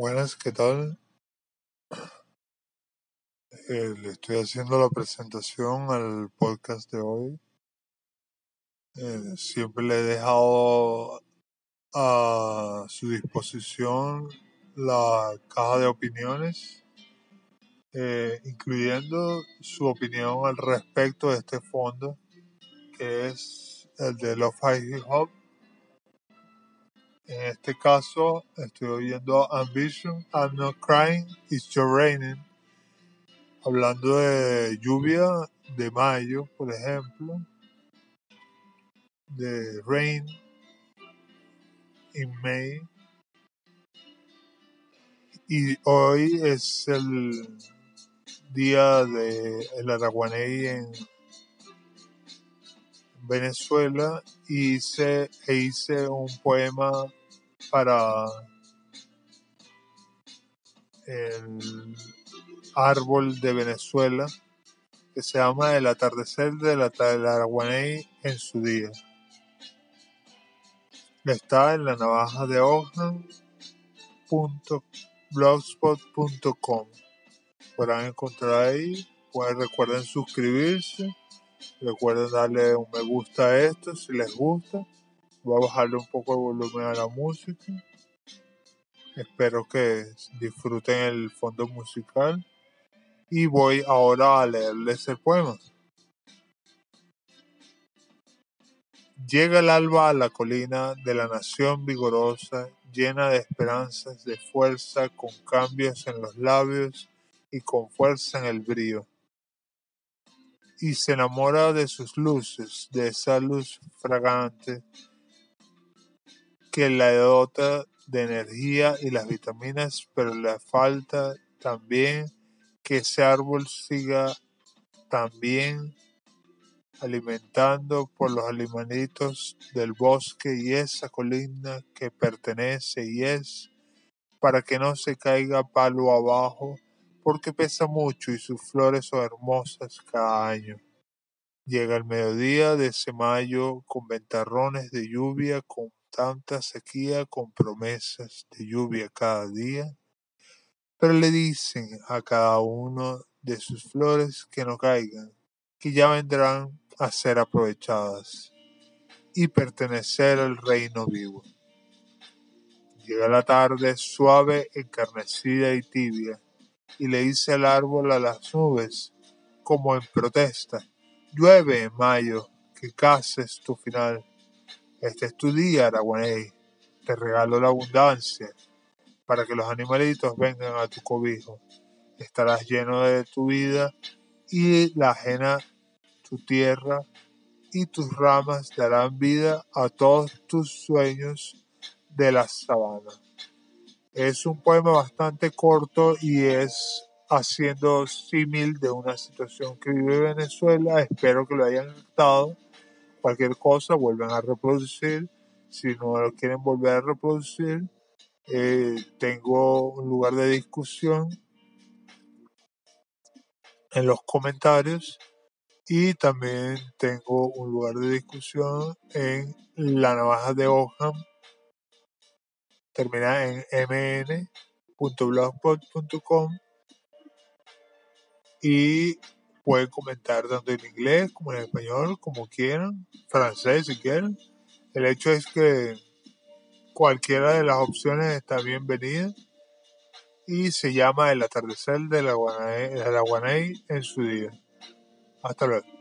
Buenas, ¿qué tal? Eh, le estoy haciendo la presentación al podcast de hoy. Eh, siempre le he dejado a su disposición la caja de opiniones, eh, incluyendo su opinión al respecto de este fondo, que es el de Love High Hop. En este caso, estoy oyendo Ambition, I'm Not Crying, It's Your Raining, hablando de lluvia de mayo, por ejemplo, de Rain in May. Y hoy es el día de el Araguaney en Venezuela y hice, e hice un poema para el árbol de Venezuela que se llama El atardecer de la Araguaney en su día. Está en la navaja de blogspot.com podrán encontrar ahí pues recuerden suscribirse recuerden darle un me gusta a esto si les gusta voy a bajarle un poco el volumen a la música. Espero que disfruten el fondo musical. Y voy ahora a leerles el poema. Llega el alba a la colina de la nación vigorosa, llena de esperanzas, de fuerza, con cambios en los labios y con fuerza en el brío. Y se enamora de sus luces, de esa luz fragante que la dota de energía y las vitaminas, pero le falta también que ese árbol siga también alimentando por los animalitos del bosque y esa colina que pertenece y es, para que no se caiga palo abajo, porque pesa mucho y sus flores son hermosas cada año. Llega el mediodía de ese mayo con ventarrones de lluvia, con tanta sequía, con promesas de lluvia cada día, pero le dicen a cada uno de sus flores que no caigan, que ya vendrán a ser aprovechadas y pertenecer al reino vivo. Llega la tarde suave, encarnecida y tibia, y le dice al árbol a las nubes, como en protesta, llueve en mayo, que cases tu final. Este es tu día, Araguaney, te regalo la abundancia, para que los animalitos vengan a tu cobijo. Estarás lleno de tu vida y la ajena tu tierra y tus ramas darán vida a todos tus sueños de la sabana. Es un poema bastante corto y es haciendo símil de una situación que vive Venezuela. Espero que lo hayan gustado. Cualquier cosa vuelven a reproducir. Si no lo quieren volver a reproducir, eh, tengo un lugar de discusión en los comentarios. Y también tengo un lugar de discusión en la navaja de Oham, termina en mn.blogspot.com y pueden comentar tanto en inglés como en español, como quieran, francés si quieren. El hecho es que cualquiera de las opciones está bienvenida y se llama El atardecer de la Guanay en su día. Hasta luego.